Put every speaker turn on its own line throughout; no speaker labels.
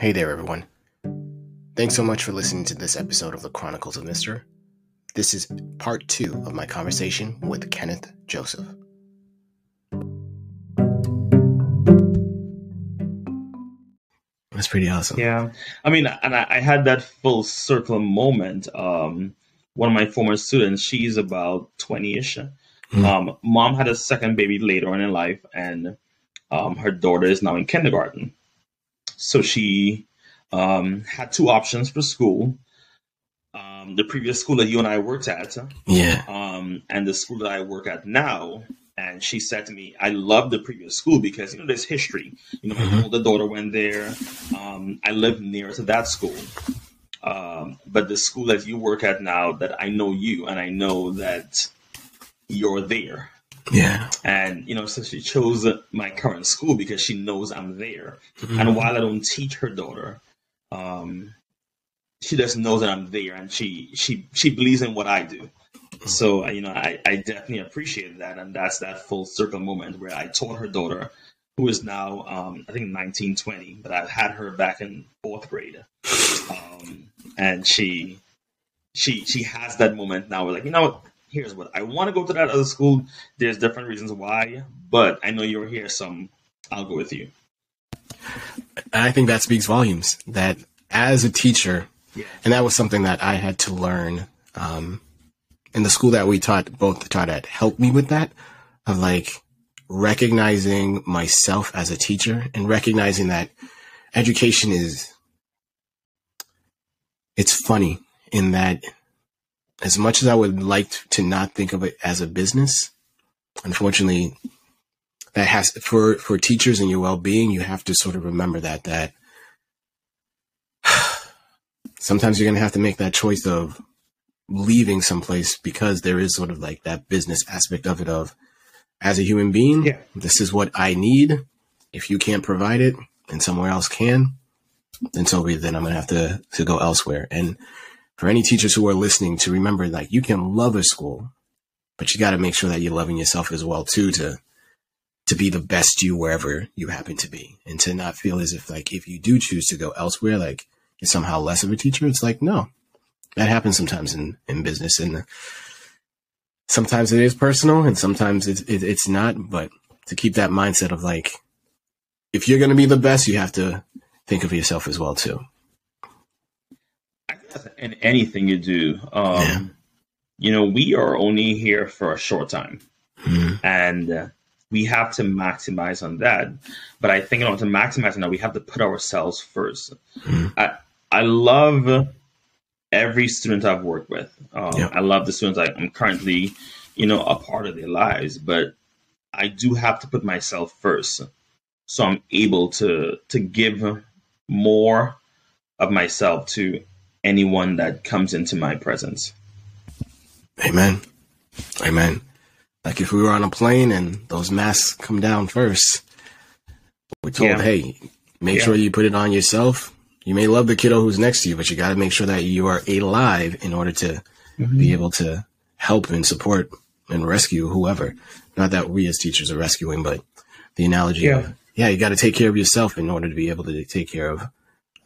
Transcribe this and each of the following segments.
Hey there, everyone. Thanks so much for listening to this episode of the Chronicles of Mister. This is part two of my conversation with Kenneth Joseph. That's pretty awesome.
Yeah. I mean, and I, I had that full circle moment. Um, one of my former students, she's about 20 ish. Mm. Um, mom had a second baby later on in life, and um, her daughter is now in kindergarten. So she um, had two options for school. Um, the previous school that you and I worked at,
yeah,
um, and the school that I work at now. And she said to me, "I love the previous school because you know there's history. You know, my mm-hmm. older daughter went there. Um, I live near to that school, um, but the school that you work at now, that I know you and I know that you're there.
Yeah.
And, you know, so she chose my current school because she knows I'm there. Mm-hmm. And while I don't teach her daughter, um, she just knows that I'm there and she, she, she believes in what I do. Mm-hmm. So, you know, I, I definitely appreciate that. And that's that full circle moment where I taught her daughter, who is now, um, I think 19, 20, but I had her back in fourth grade. Um, and she, she, she has that moment now where like, you know, here's what I want to go to that other school. There's different reasons why, but I know you're here, so I'll go with you.
I think that speaks volumes. That as a teacher, yeah. and that was something that I had to learn um, in the school that we taught, both taught at, helped me with that of like recognizing myself as a teacher and recognizing that education is it's funny in that as much as I would like to not think of it as a business, unfortunately, that has for for teachers and your well being, you have to sort of remember that that sometimes you're gonna have to make that choice of leaving someplace because there is sort of like that business aspect of it of as a human being, yeah. this is what I need. If you can't provide it and somewhere else can, then so be. Then I'm gonna have to to go elsewhere. And for any teachers who are listening to remember like you can love a school, but you got to make sure that you're loving yourself as well too to to be the best you wherever you happen to be and to not feel as if like if you do choose to go elsewhere like you're somehow less of a teacher it's like no that happens sometimes in in business and sometimes it is personal and sometimes it's it, it's not but to keep that mindset of like if you're going to be the best you have to think of yourself as well too
in anything you do. Um, yeah. You know, we are only here for a short time, mm-hmm. and uh, we have to maximize on that. But I think in order to maximize on that, we have to put ourselves 1st mm-hmm. I I love every student I've worked with. Um, yeah. I love the students I, I'm currently, you know, a part of their lives. But I do have to put myself first, so I'm able to to give more of myself to anyone that comes into my presence.
Amen. Amen. Like if we were on a plane and those masks come down first, we're told, yeah. hey, make yeah. sure you put it on yourself. You may love the kiddo who's next to you, but you got to make sure that you are alive in order to mm-hmm. be able to help and support and rescue whoever. Not that we as teachers are rescuing, but the analogy yeah. of, yeah, you got to take care of yourself in order to be able to take care of,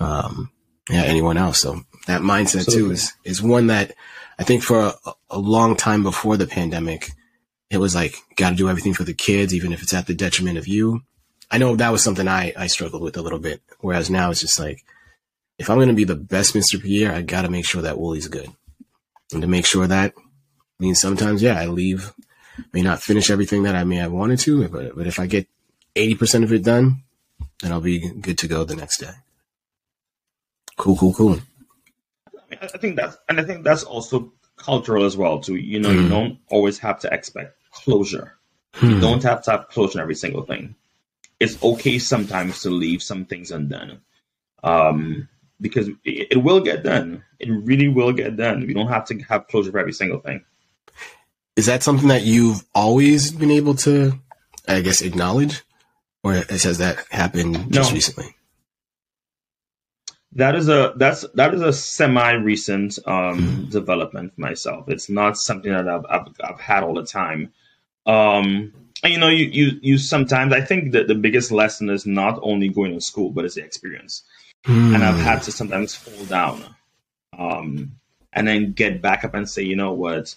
um, yeah, anyone else. So that mindset Absolutely. too is, is one that I think for a, a long time before the pandemic, it was like, got to do everything for the kids, even if it's at the detriment of you. I know that was something I, I struggled with a little bit. Whereas now it's just like, if I'm going to be the best Mr. Pierre, I got to make sure that Woolie's good. And to make sure that I means sometimes, yeah, I leave, may not finish everything that I may have wanted to, but, but if I get 80% of it done, then I'll be good to go the next day. Cool, cool, cool.
I think that's and I think that's also cultural as well too. You know, mm. you hmm. don't always have to expect closure. You hmm. don't have to have closure in every single thing. It's okay sometimes to leave some things undone. Um, because it, it will get done. It really will get done. We don't have to have closure for every single thing.
Is that something that you've always been able to, I guess, acknowledge, or has that happened just no. recently?
That is a that's that is a semi recent um, mm. development for myself. It's not something that I've, I've, I've had all the time. Um, and, you know, you, you you sometimes I think that the biggest lesson is not only going to school, but it's the experience. mm. and I've had to sometimes fall down, um, and then get back up and say, you know what,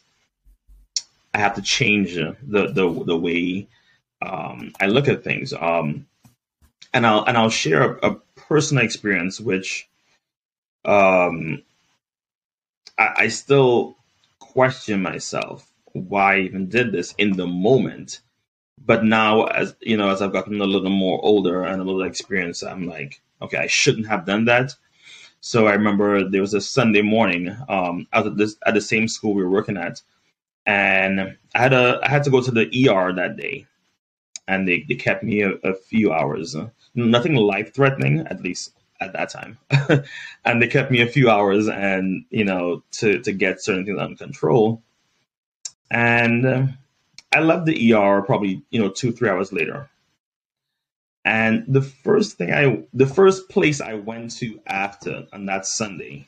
I have to change the the the way um, I look at things. Um, and I'll and I'll share a, a personal experience which um, I, I still question myself why I even did this in the moment. But now, as you know, as I've gotten a little more older and a little experience, I'm like, okay, I shouldn't have done that. So I remember there was a Sunday morning. Um, was at this at the same school we were working at, and I had a I had to go to the ER that day, and they, they kept me a, a few hours. Nothing life threatening, at least at that time. and they kept me a few hours and, you know, to, to get certain things under control. And uh, I left the ER probably, you know, two, three hours later. And the first thing I, the first place I went to after on that Sunday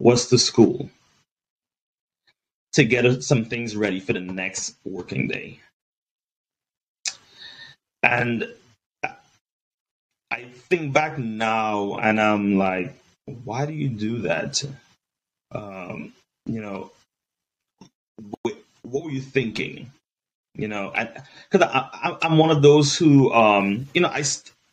was to school to get some things ready for the next working day. And I think back now and I'm like, why do you do that? Um, you know, what were you thinking? You know, because I, am one of those who, um, you know, I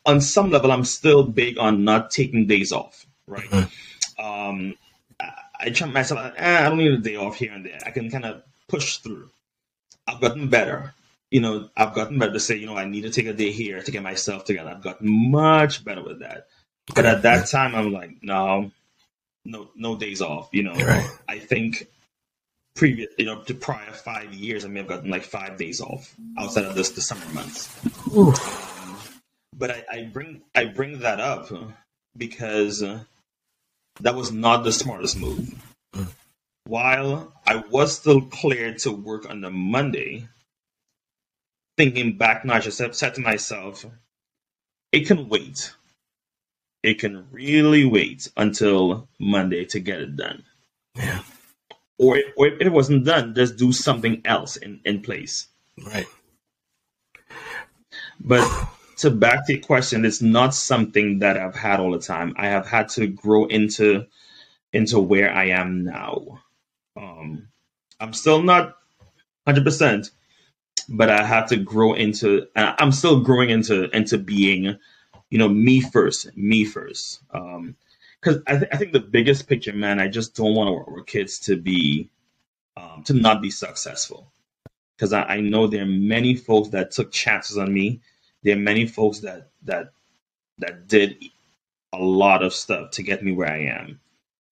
on some level I'm still big on not taking days off, right? Mm-hmm. Um, I, I try myself. Eh, I don't need a day off here and there. I can kind of push through. I've gotten better you know, I've gotten better to say, you know, I need to take a day here to get myself together. I've gotten much better with that. But at that time, I'm like, no, no, no days off. You know, right. I think previous, you know, to prior five years, I may have gotten like five days off outside of this the summer months. But I, I, bring I bring that up because that was not the smartest move. Mm. While I was still cleared to work on the Monday, thinking back now, I just said to myself, it can wait. It can really wait until Monday to get it done.
Yeah.
Or, or if it wasn't done, just do something else in, in place.
Right.
But to back to your question, it's not something that I've had all the time. I have had to grow into into where I am now. Um, I'm still not 100%, but I have to grow into. I'm still growing into into being, you know, me first, me first. Um, because I, th- I think the biggest picture, man, I just don't want our kids to be, um, to not be successful. Because I, I know there are many folks that took chances on me. There are many folks that that that did a lot of stuff to get me where I am,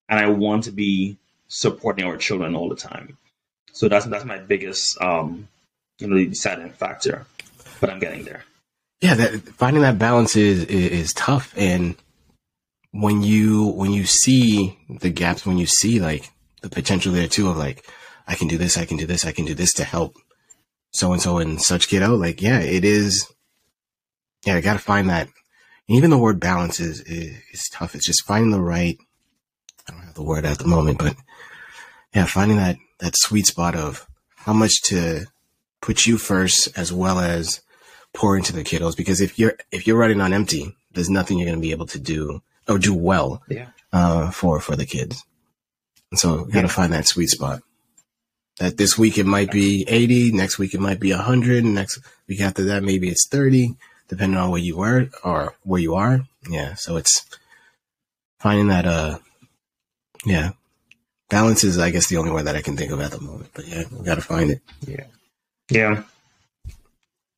and I want to be supporting our children all the time. So that's that's my biggest um, the deciding factor. But I'm getting there.
Yeah, that, finding that balance is, is, is tough, and when you when you see the gaps, when you see like the potential there too of like, I can do this, I can do this, I can do this to help so and so and such kiddo. Like, yeah, it is. Yeah, I got to find that. even the word balance is, is is tough. It's just finding the right. I don't have the word at the moment, but yeah, finding that that sweet spot of how much to put you first as well as pour into the kiddos because if you're if you're running on empty, there's nothing you're going to be able to do or do well
yeah.
uh, for for the kids. And so you got to yeah. find that sweet spot. That this week it might be 80, next week it might be 100, next week after that maybe it's 30, depending on where you were or where you are. Yeah, so it's finding that uh yeah, balance is I guess the only word that I can think of at the moment. But yeah, we got to find it.
Yeah. Yeah.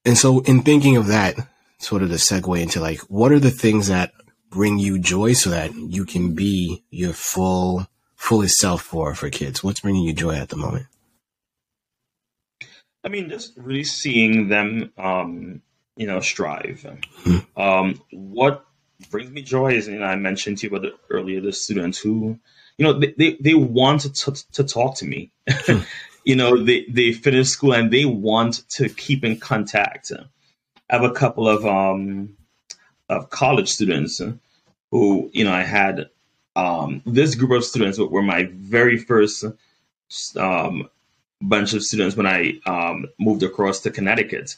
And so, in thinking of that, sort of the segue into like, what are the things that bring you joy so that you can be your full, fullest self for for kids? What's bringing you joy at the moment?
I mean, just really seeing them, um, you know, strive. Mm-hmm. Um, what brings me joy is, you know, I mentioned to you about the, earlier the students who, you know, they, they, they want to, t- to talk to me. You know, they, they finish school and they want to keep in contact. I have a couple of um of college students who, you know, I had um, this group of students were my very first um, bunch of students when I um, moved across to Connecticut.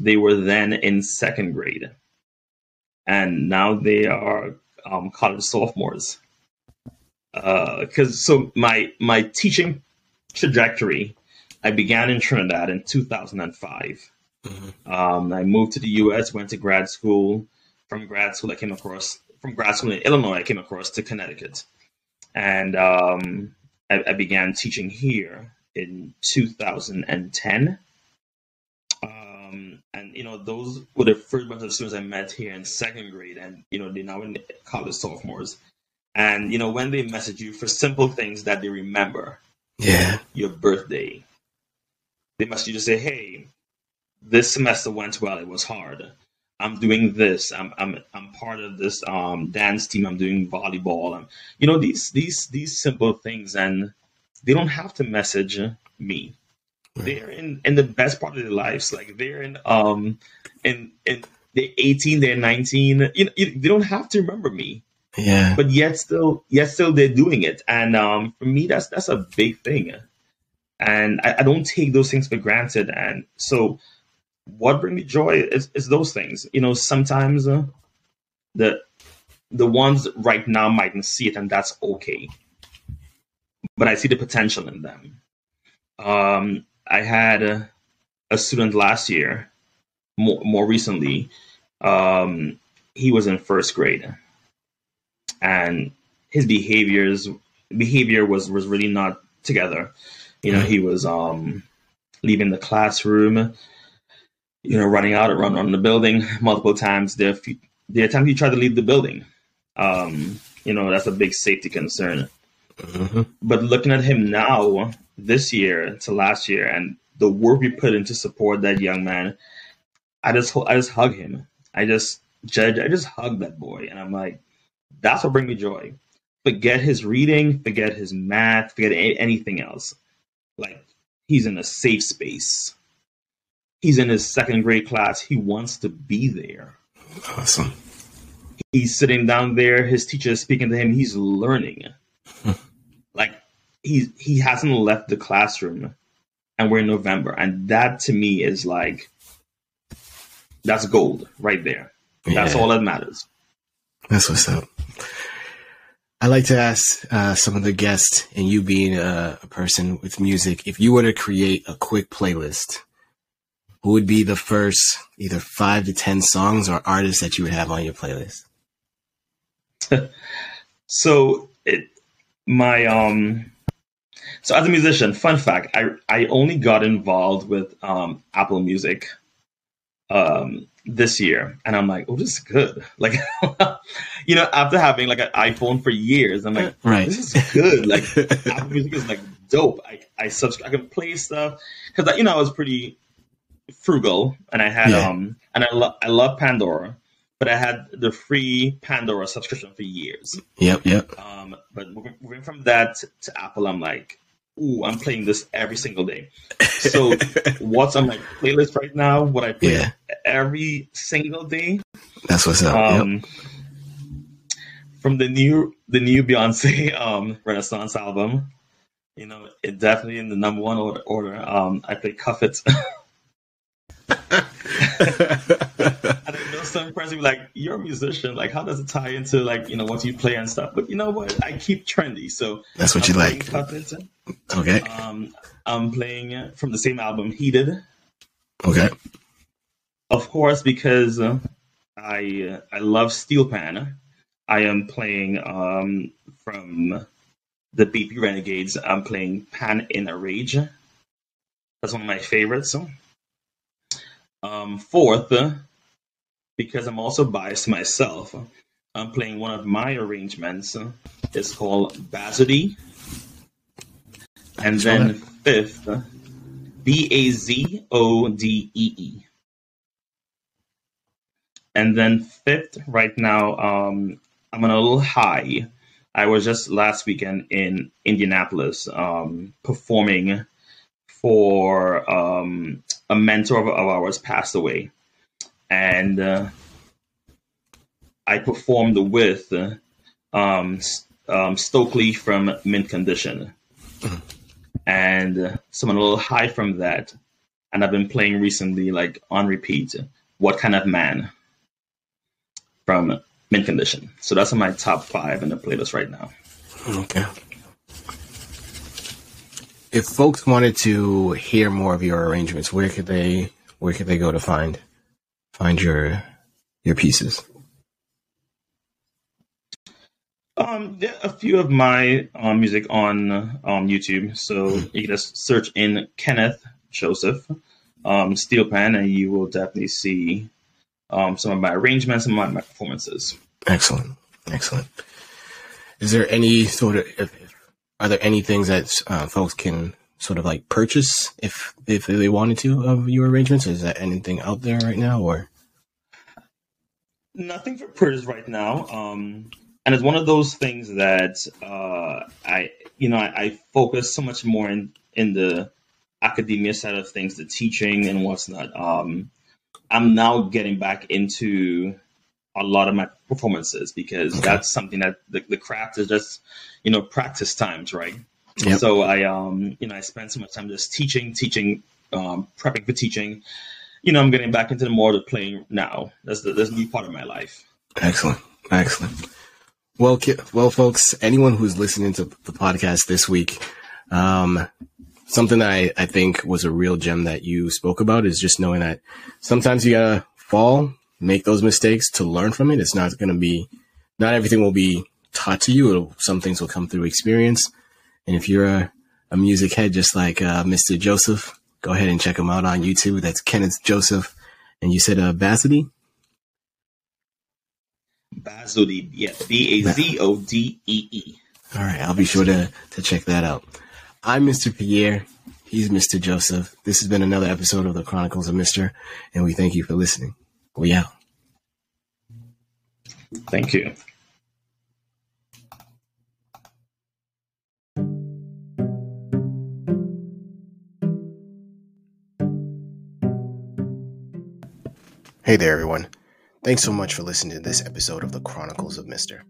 They were then in second grade, and now they are um, college sophomores. Because uh, so my my teaching trajectory, I began in Trinidad in 2005. Mm-hmm. Um, I moved to the U.S., went to grad school. From grad school, I came across from grad school in Illinois. I came across to Connecticut, and um, I, I, began teaching here in 2010. Um, and you know, those were the first bunch of students I met here in second grade, and you know, they're now in college sophomores. And you know, when they message you for simple things that they remember,
yeah,
your birthday, they must you just say, "Hey, this semester went well. It was hard. I'm doing this. I'm I'm I'm part of this um, dance team. I'm doing volleyball. And you know these these these simple things, and they don't have to message me. They're in in the best part of their lives. Like they're in um in in they're 18, they're 19. You know, you, they don't have to remember me.
Yeah.
But yet still yet still they're doing it. And um for me that's that's a big thing. And I, I don't take those things for granted. And so what bring me joy is, is those things. You know, sometimes uh, the the ones right now mightn't see it, and that's okay. But I see the potential in them. Um, I had a, a, student last year, more, more recently. Um, he was in first grade, and his behaviors behavior was was really not together. You know, he was um, leaving the classroom you know, running out and run on the building multiple times. The the time he tried to leave the building, um, you know, that's a big safety concern. Mm-hmm. But looking at him now, this year to last year, and the work we put in to support that young man, I just I just hug him. I just judge. I just hug that boy, and I'm like, that's what brings me joy. Forget his reading, forget his math, forget anything else. Like he's in a safe space He's in his second grade class. He wants to be there.
Awesome.
He's sitting down there. His teacher is speaking to him. He's learning. Hmm. like he he hasn't left the classroom, and we're in November, and that to me is like that's gold right there. Yeah. That's all that matters.
That's what's up. I like to ask uh, some of the guests, and you being a, a, person with music, if you were to create a quick playlist who would be the first either five to ten songs or artists that you would have on your playlist?
so it my um so as a musician, fun fact, I I only got involved with um Apple Music um this year and I'm like, oh this is good. Like you know, after having like an iPhone for years, I'm like, right. this is good. Like Apple Music is like dope. I I subscribe I can play stuff because you know I was pretty frugal, and I had yeah. um, and I love I love Pandora, but I had the free Pandora subscription for years.
Yep, yep.
Um, but moving from that to Apple, I'm like, ooh, I'm playing this every single day. So what's on my playlist right now? What I play yeah. every single day.
That's what's up. Um, yep.
From the new the new Beyonce um, Renaissance album, you know, it definitely in the number one order. order um, I play Cuff It. I don't know some friends will be like, "You're a musician. Like, how does it tie into like you know what you play and stuff?" But you know what? I keep trendy, so
that's what I'm you like. Okay.
Um, I'm playing from the same album, Heated.
Okay.
Of course, because uh, I I love Steel Pan. I am playing um, from the BP Renegades. I'm playing Pan in a Rage. That's one of my favorites. Um, fourth, because I'm also biased myself, I'm playing one of my arrangements. It's called Bazodee. And then fifth, B A Z O D E E. And then fifth, right now, um, I'm on a little high. I was just last weekend in Indianapolis um, performing for um, a mentor of, of, ours passed away, and uh, I performed with um, um, Stokley from Mint Condition, and someone a little high from that, and I've been playing recently, like on repeat. What kind of man? From mint condition. So that's on my top five in the playlist right now.
Okay. If folks wanted to hear more of your arrangements, where could they where could they go to find find your your pieces?
Um, there a few of my um, music on um, YouTube. So you can just search in Kenneth Joseph um, Steel Pan, and you will definitely see um, some of my arrangements and my, my performances.
Excellent, excellent. Is there any sort of if, if, are there any things that uh, folks can sort of like purchase if if they wanted to of your arrangements? Is that anything out there right now, or
nothing for purchase right now? Um, and it's one of those things that uh, I you know I, I focus so much more in in the academia side of things, the teaching and what's not. Um, I'm now getting back into a lot of my performances because okay. that's something that the, the craft is just, you know, practice times, right? Yep. So I, um, you know, I spend so much time just teaching, teaching, um, prepping for teaching. You know, I'm getting back into the more of the playing now. That's the, that's a new part of my life.
Excellent, excellent. Well, well, folks, anyone who's listening to the podcast this week, um, something that I, I think was a real gem that you spoke about is just knowing that sometimes you gotta fall, make those mistakes to learn from it. It's not gonna be, not everything will be taught to you. It'll, some things will come through experience. And if you're a, a music head, just like uh, Mr. Joseph, go ahead and check him out on YouTube. That's Kenneth Joseph. And you said uh, Bazodee?
Bazodee, yeah, B A Z O D E E.
All right, I'll be sure to, to check that out. I'm Mr. Pierre. He's Mr. Joseph. This has been another episode of the Chronicles of Mr. And we thank you for listening. We out.
Thank you.
Hey there, everyone. Thanks so much for listening to this episode of the Chronicles of Mr.